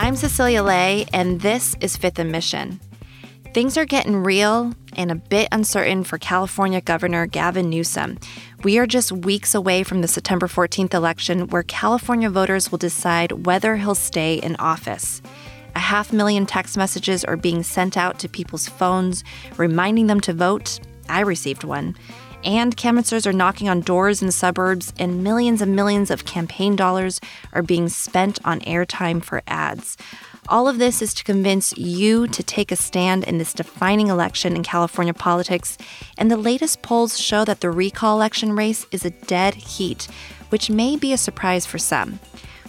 I'm Cecilia Lei, and this is Fifth and Mission. Things are getting real and a bit uncertain for California Governor Gavin Newsom. We are just weeks away from the September 14th election, where California voters will decide whether he'll stay in office. A half million text messages are being sent out to people's phones, reminding them to vote. I received one. And canvassers are knocking on doors in suburbs, and millions and millions of campaign dollars are being spent on airtime for ads. All of this is to convince you to take a stand in this defining election in California politics. And the latest polls show that the recall election race is a dead heat, which may be a surprise for some.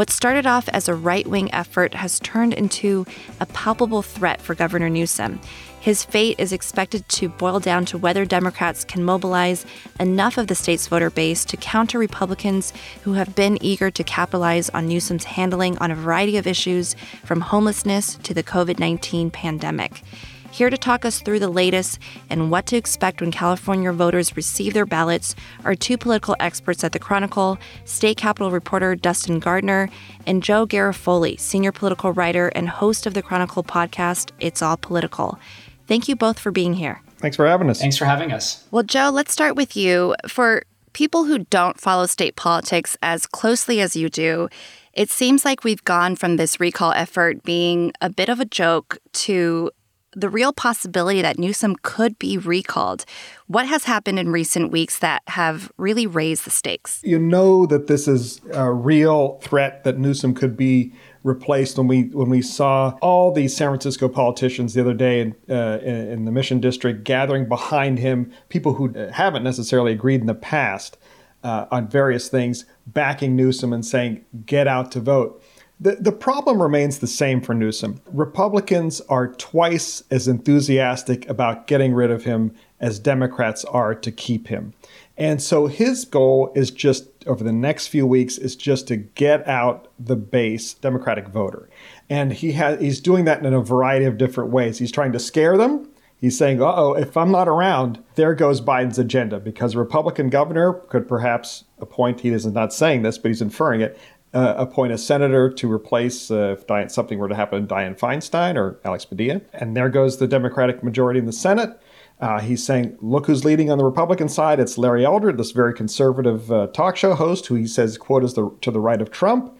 What started off as a right wing effort has turned into a palpable threat for Governor Newsom. His fate is expected to boil down to whether Democrats can mobilize enough of the state's voter base to counter Republicans who have been eager to capitalize on Newsom's handling on a variety of issues, from homelessness to the COVID 19 pandemic. Here to talk us through the latest and what to expect when California voters receive their ballots are two political experts at the Chronicle, state capitol reporter Dustin Gardiner, and Joe Garofoli, senior political writer and host of the Chronicle podcast, It's All Political. Thank you both for being here. Thanks for having us. Thanks for having us. Well, Joe, let's start with you. For people who don't follow state politics as closely as you do, it seems like we've gone from this recall effort being a bit of a joke to the real possibility that Newsom could be recalled. What has happened in recent weeks that have really raised the stakes? You know that this is a real threat that Newsom could be replaced when we when we saw all these San Francisco politicians the other day in, uh, in the Mission District gathering behind him, people who haven't necessarily agreed in the past uh, on various things, backing Newsom and saying, "Get out to vote." The, the problem remains the same for Newsom. Republicans are twice as enthusiastic about getting rid of him as Democrats are to keep him. And so his goal is just over the next few weeks is just to get out the base Democratic voter. And he has he's doing that in a variety of different ways. He's trying to scare them. He's saying, "Uh-oh, if I'm not around, there goes Biden's agenda because a Republican governor could perhaps appoint he is not saying this, but he's inferring it, uh, appoint a senator to replace uh, if something were to happen Dianne Feinstein or Alex Padilla. And there goes the Democratic majority in the Senate. Uh, he's saying, look who's leading on the Republican side. It's Larry Elder, this very conservative uh, talk show host who he says, quote, is the, to the right of Trump.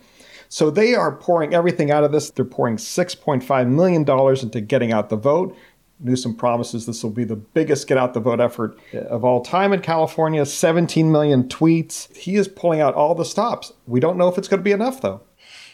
So they are pouring everything out of this. They're pouring $6.5 million into getting out the vote. Newsom promises this will be the biggest get out the vote effort of all time in California 17 million tweets. He is pulling out all the stops. We don't know if it's going to be enough, though.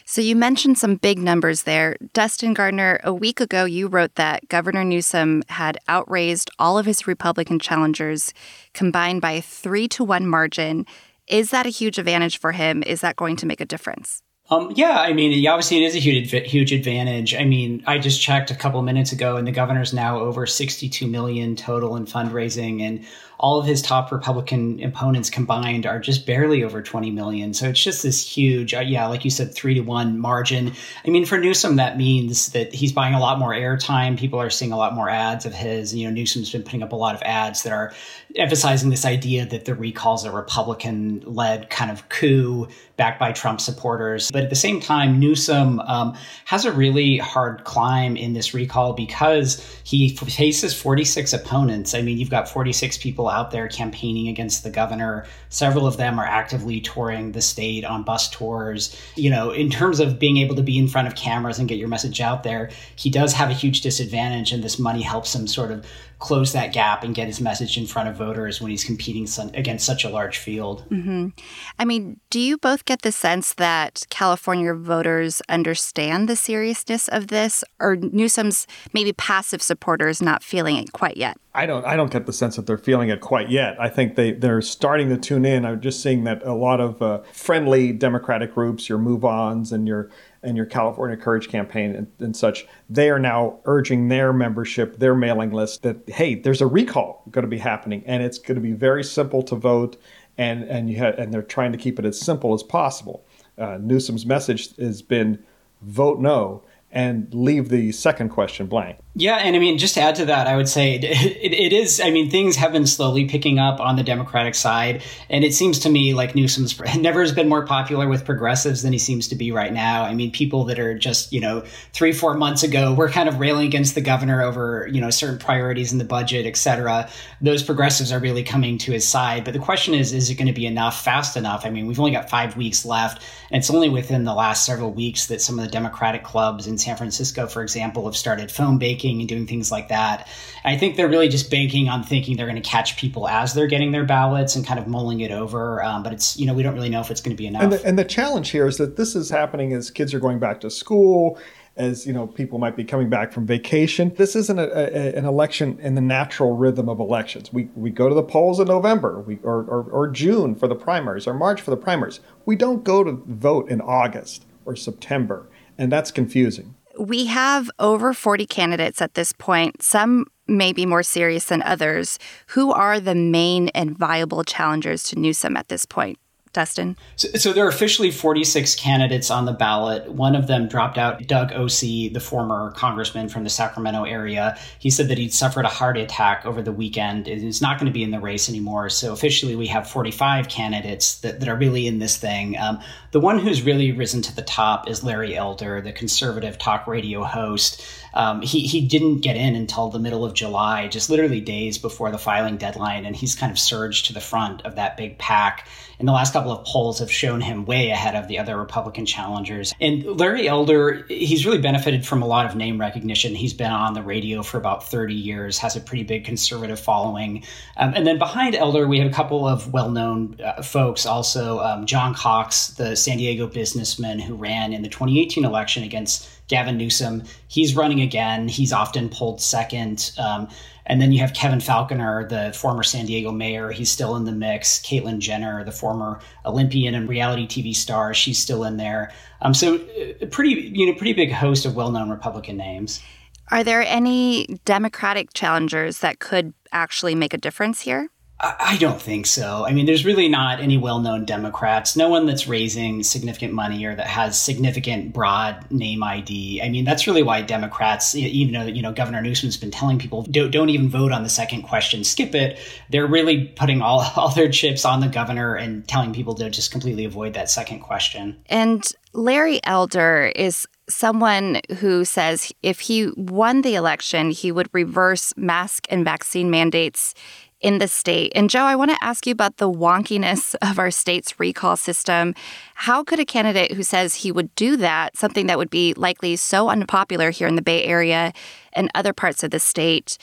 So you mentioned some big numbers there. Dustin Gardiner, a week ago, you wrote that Governor Newsom had outraised all of his Republican challengers combined by a three to one margin. Is that a huge advantage for him? Is that going to make a difference? Um, yeah, I mean, obviously it is a huge, huge advantage. I mean, I just checked a couple minutes ago, and the governor's now over 62 million total in fundraising, and all of his top Republican opponents combined are just barely over 20 million. So it's just this huge, uh, yeah, like you said, three to one margin. I mean, for Newsom, that means that he's buying a lot more airtime. People are seeing a lot more ads of his. You know, Newsom's been putting up a lot of ads that are emphasizing this idea that the recall's a Republican led kind of coup backed by Trump supporters. But at the same time, Newsom um, has a really hard climb in this recall because he faces 46 opponents. I mean, you've got 46 people out there campaigning against the governor. Several of them are actively touring the state on bus tours. You know, in terms of being able to be in front of cameras and get your message out there, he does have a huge disadvantage, and this money helps him sort of close that gap and get his message in front of voters when he's competing against such a large field. Mm-hmm. I mean, do you both get the sense that California voters understand the seriousness of this, or Newsom's maybe passive supporters not feeling it quite yet? I don't. I don't get the sense that they're feeling it quite yet. I think they they're starting to tune in. I'm just seeing that a lot of uh, friendly Democratic groups, your move-ons and your and your California Courage campaign and, and, such, they are now urging their membership, their mailing list, that hey, there's a recall going to be happening, and it's going to be very simple to vote, and and you and they're trying to keep it as simple as possible. Uh, Newsom's message has been vote no and leave the second question blank. Yeah, and I mean, just to add to that, I would say it, it, it is. I mean, things have been slowly picking up on the Democratic side, and it seems to me like Newsom's never has been more popular with progressives than he seems to be right now. I mean, people that are just you know three, four months ago were kind of railing against the governor over you know certain priorities in the budget, et cetera. Those progressives are really coming to his side. But the question is, is it going to be enough, fast enough? I mean, we've only got five weeks left, and it's only within the last several weeks that some of the Democratic clubs in San Francisco, for example, have started phone baking and doing things like that. And I think they're really just banking on thinking they're going to catch people as they're getting their ballots and kind of mulling it over. Um, but it's, you know, we don't really know if it's going to be enough. And the, and the challenge here is that this is happening as kids are going back to school as you know people might be coming back from vacation this isn't a, a, an election in the natural rhythm of elections we, we go to the polls in november we, or, or, or june for the primaries or march for the primaries we don't go to vote in august or september and that's confusing we have over 40 candidates at this point. Some may be more serious than others. Who are the main and viable challengers to Newsom at this point? Dustin? So, so, there are officially 46 candidates on the ballot. One of them dropped out, Doug Ose, the former congressman from the Sacramento area. He said that he'd suffered a heart attack over the weekend and is not going to be in the race anymore. So officially, we have 45 candidates that, that are really in this thing. Um, the one who's really risen to the top is Larry Elder, the conservative talk radio host. Um, he, he didn't get in until the middle of July, just literally days before the filing deadline, and he's kind of surged to the front of that big pack. And the last couple of polls have shown him way ahead of the other Republican challengers. And Larry Elder, he's really benefited from a lot of name recognition. He's been on the radio for about 30 years, has a pretty big conservative following. Um, and then behind Elder, we have a couple of well known uh, folks also. Um, John Cox, the San Diego businessman who ran in the 2018 election against Gavin Newsom. He's running again. He's often pulled second. Um, and then you have Kevin Faulconer, the former San Diego mayor. He's still in the mix. Caitlyn Jenner, the former Olympian and reality TV star, she's still in there. Um, so, uh, pretty you know pretty big host of well-known Republican names. Are there any Democratic challengers that could actually make a difference here? I don't think so. I mean, there's really not any well known Democrats, no one that's raising significant money or that has significant broad name ID. I mean, that's really why Democrats, even though, you know, Governor Newsom's been telling people don't, don't even vote on the second question, skip it. They're really putting all, all their chips on the governor and telling people to just completely avoid that second question. And Larry Elder is someone who says if he won the election, he would reverse mask and vaccine mandates in the state. And Joe, I want to ask you about the wonkiness of our state's recall system. How could a candidate who says he would do that, something that would be likely so unpopular here in the Bay Area and other parts of the state,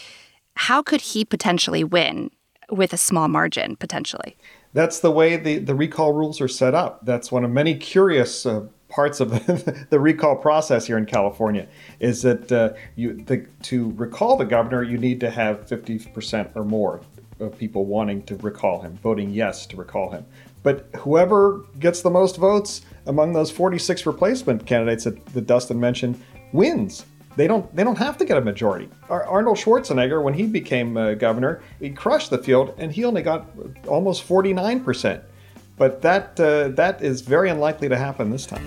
how could he potentially win with a small margin, potentially? That's the way the, the recall rules are set up. That's one of many curious uh, parts of the, recall process here in California is that uh, you the, to recall the governor, you need to have 50% or more of people wanting to recall him, voting yes to recall him. But whoever gets the most votes among those 46 replacement candidates that, that Dustin mentioned wins. They don't. They don't have to get a majority. Ar- Arnold Schwarzenegger, when he became uh, governor, he crushed the field, and he only got almost 49 percent. But that uh, that is very unlikely to happen this time.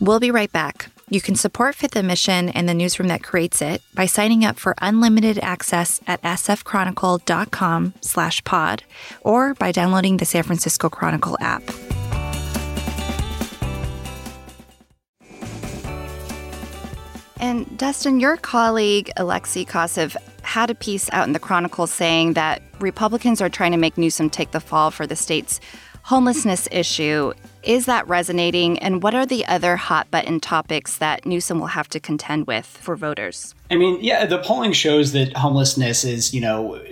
We'll be right back. You can support Fifth and Mission and the newsroom that creates it by signing up for unlimited access at sfchronicle.com slash pod or by downloading the San Francisco Chronicle app. And Dustin, your colleague Alexei Koseff had a piece out in the Chronicle saying that Republicans are trying to make Newsom take the fall for the state's homelessness issue. Is that resonating? And what are the other hot button topics that Newsom will have to contend with for voters? I mean, yeah, the polling shows that homelessness is, you know,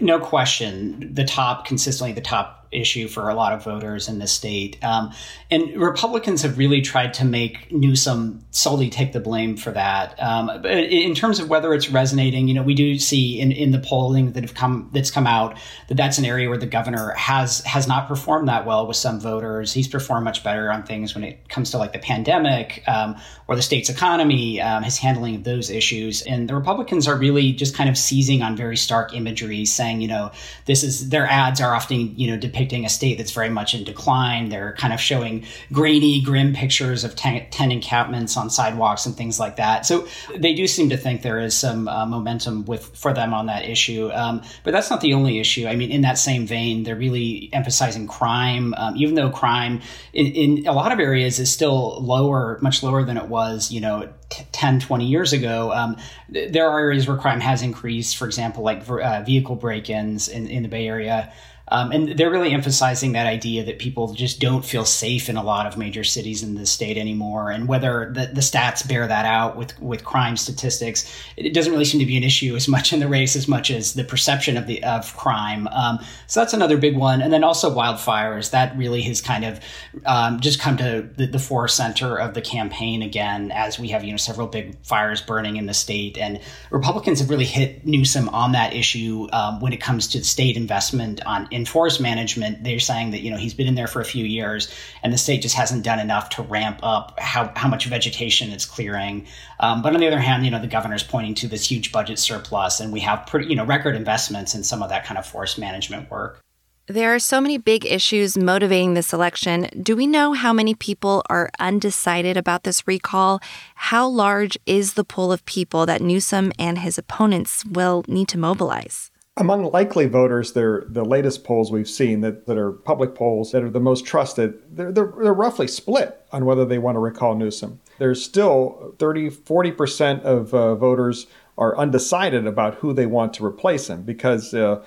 no question, the top, consistently the top issue for a lot of voters in the state. Um, and Republicans have really tried to make Newsom solely take the blame for that. Um, but in terms of whether it's resonating, you know, we do see in, in the polling that have come that's come out that that's an area where the governor has has not performed that well with some voters. He's performed much better on things when it comes to like the pandemic um, or the state's economy, um, his handling of those issues. And the Republicans are really just kind of seizing on very stark imagery, saying, you know, this is their ads are often you know depicting a state that's very much in decline. They're kind of showing grainy, grim pictures of ten, ten encampments on sidewalks and things like that. So they do seem to think there is some uh, momentum with for them on that issue. Um, but that's not the only issue. I mean, in that same vein, they're really emphasizing crime, um, even though crime in, in, a lot of areas is still lower, much lower than it was, you know, 10, 20 years ago. Um, there are areas where crime has increased, for example, like uh, vehicle break ins in, in the Bay Area. Um, and they're really emphasizing that idea that people just don't feel safe in a lot of major cities in the state anymore. And whether the, the stats bear that out with, with crime statistics, it doesn't really seem to be an issue as much in the race as much as the perception of the of crime. Um, so that's another big one. And then also wildfires. That really has kind of um, just come to the, the fore center of the campaign again as we have you know several big fires burning in the state. And Republicans have really hit Newsom on that issue um, when it comes to state investment on in forest management, they're saying that you know he's been in there for a few years, and the state just hasn't done enough to ramp up how how much vegetation it's clearing. Um, but on the other hand, you know the governor's pointing to this huge budget surplus, and we have pretty you know record investments in some of that kind of forest management work. There are so many big issues motivating this election. Do we know how many people are undecided about this recall? How large is the pool of people that Newsom and his opponents will need to mobilize? Among likely voters, the latest polls we've seen that, that are public polls that are the most trusted, they're, they're, they're roughly split on whether they want to recall Newsom. There's still 30, 40% of uh, voters are undecided about who they want to replace him because uh,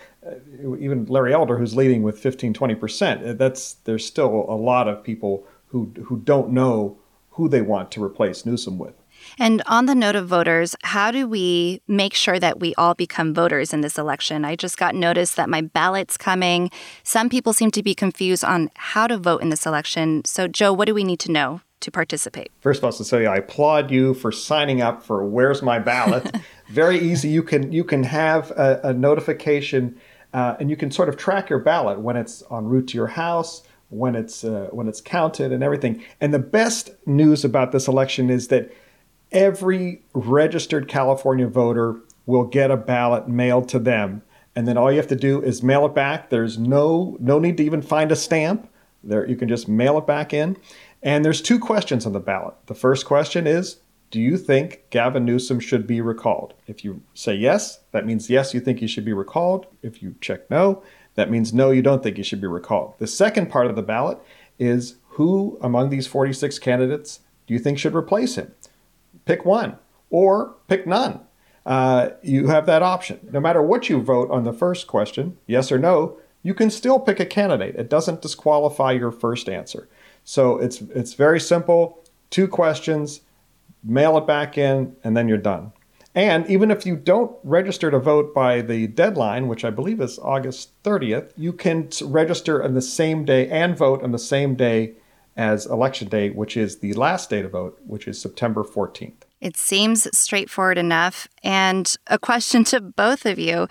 even Larry Elder, who's leading with 15, 20%, that's, there's still a lot of people who, who don't know who they want to replace Newsom with. And on the note of voters, how do we make sure that we all become voters in this election? I just got notice that my ballot's coming. Some people seem to be confused on how to vote in this election. So, Joe, what do we need to know to participate? First of all, Cecilia, I applaud you for signing up for Where's My Ballot. Very easy. You can you can have a, a notification, uh, and you can sort of track your ballot when it's en route to your house, when it's uh, when it's counted, and everything. And the best news about this election is that every registered California voter will get a ballot mailed to them. And then all you have to do is mail it back. There's no no need to even find a stamp. There you can just mail it back in. And there's two questions on the ballot. The first question is do you think Gavin Newsom should be recalled? If you say yes, that means yes, you think he should be recalled. If you check no, that means no, you don't think he should be recalled. The second part of the ballot is who among these 46 candidates do you think should replace him? Pick one or pick none. Uh, you have that option. No matter what you vote on the first question, yes or no, you can still pick a candidate. It doesn't disqualify your first answer. So it's it's very simple. Two questions, mail it back in, and then you're done. And even if you don't register to vote by the deadline, which I believe is August 30th, you can register on the same day and vote on the same day as election day, which is the last day to vote, which is September 14th. It seems straightforward enough. And a question to both of you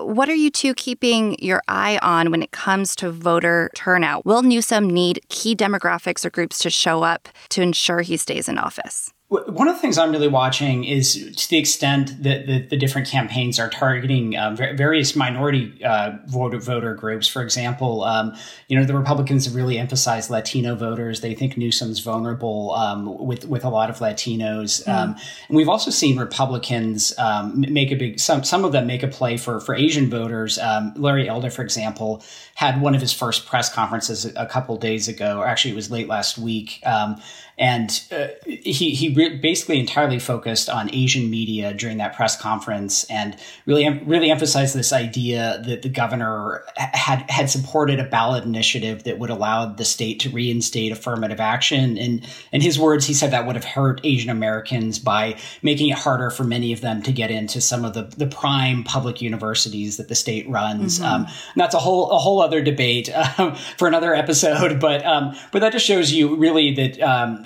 What are you two keeping your eye on when it comes to voter turnout? Will Newsom need key demographics or groups to show up to ensure he stays in office? One of the things I'm really watching is to the extent that the, the different campaigns are targeting um, various minority uh, voter, voter groups. For example, um, you know the Republicans have really emphasized Latino voters. They think Newsom's vulnerable um, with with a lot of Latinos, mm. and we've also seen Republicans um, make a big some some of them make a play for for Asian voters. Um, Larry Elder, for example, had one of his first press conferences a, a couple days ago, or actually it was late last week and uh, he he re- basically entirely focused on Asian media during that press conference, and really really emphasized this idea that the governor had had supported a ballot initiative that would allow the state to reinstate affirmative action. And in his words, he said that would have hurt Asian Americans by making it harder for many of them to get into some of the the prime public universities that the state runs. Mm-hmm. Um, that's a whole a whole other debate um, for another episode, but um, but that just shows you really that um,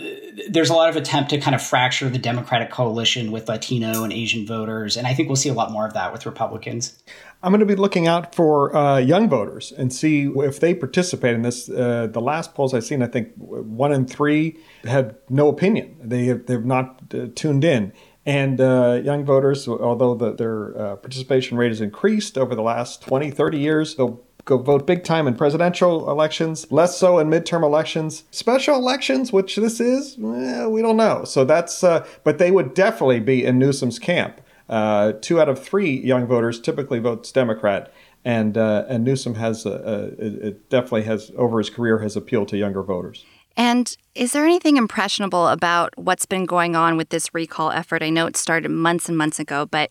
there's a lot of attempt to kind of fracture the Democratic coalition with Latino and Asian voters, and I think we'll see a lot more of that with Republicans. I'm going to be looking out for uh, young voters and see if they participate in this. Uh, the last polls I've seen, I think one in three had no opinion. They have, they've not uh, tuned in. And uh, young voters, although the, their uh, participation rate has increased over the last 20, 30 years, they'll go vote big time in presidential elections, less so in midterm elections. Special elections, which this is, eh, we don't know. So that's, uh, but they would definitely be in Newsom's camp. Uh, two out of three young voters typically votes Democrat, and uh, and Newsom has a, a, it definitely has over his career has appealed to younger voters. And is there anything impressionable about what's been going on with this recall effort? I know it started months and months ago, but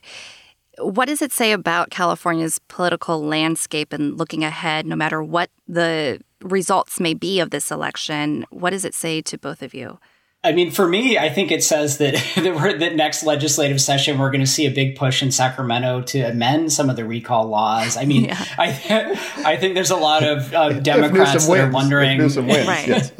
what does it say about California's political landscape and looking ahead, no matter what the results may be of this election? What does it say to both of you? I mean, for me, I think it says that that, that next legislative session we're going to see a big push in Sacramento to amend some of the recall laws. I mean, yeah. I I think there's a lot of uh, Democrats that wins, are wondering, wins, right? Yes.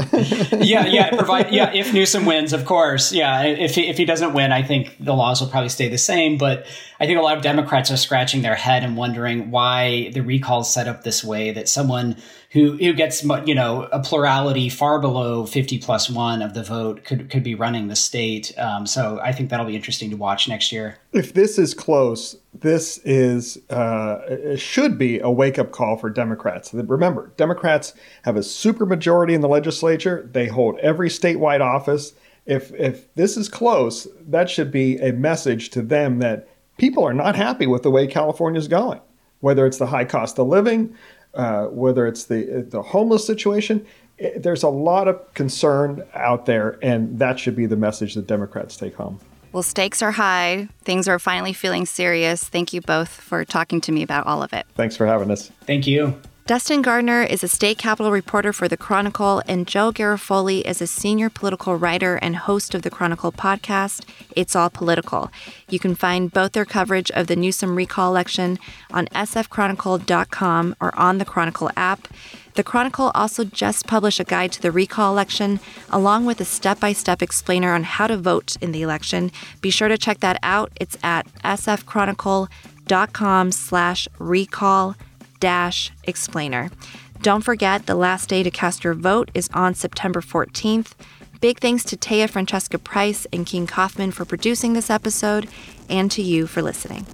yeah, yeah, provide, yeah. If Newsom wins, of course, yeah. If he, if he doesn't win, I think the laws will probably stay the same. But I think a lot of Democrats are scratching their head and wondering why the recall is set up this way. That someone who who gets you know a plurality far below 50 plus one of the vote could could be running the state. Um, so I think that'll be interesting to watch next year. If this is close, this is uh, should be a wake up call for Democrats. Remember, Democrats have a supermajority in the legislature. They hold every statewide office. If if this is close, that should be a message to them that people are not happy with the way California is going. Whether it's the high cost of living, uh, whether it's the the homeless situation. It, there's a lot of concern out there, and that should be the message that Democrats take home. Well, stakes are high. Things are finally feeling serious. Thank you both for talking to me about all of it. Thanks for having us. Thank you. Dustin Gardiner is a state capitol reporter for The Chronicle, and Joe Garofoli is a senior political writer and host of the Chronicle podcast, It's All Political. You can find both their coverage of the Newsom recall election on sfchronicle.com or on the Chronicle app. The Chronicle also just published a guide to the recall election, along with a step by step explainer on how to vote in the election. Be sure to check that out. It's at sfchronicle.com slash recall explainer. Don't forget, the last day to cast your vote is on September 14th. Big thanks to Taya Francesca Price and King Kaufman for producing this episode, and to you for listening.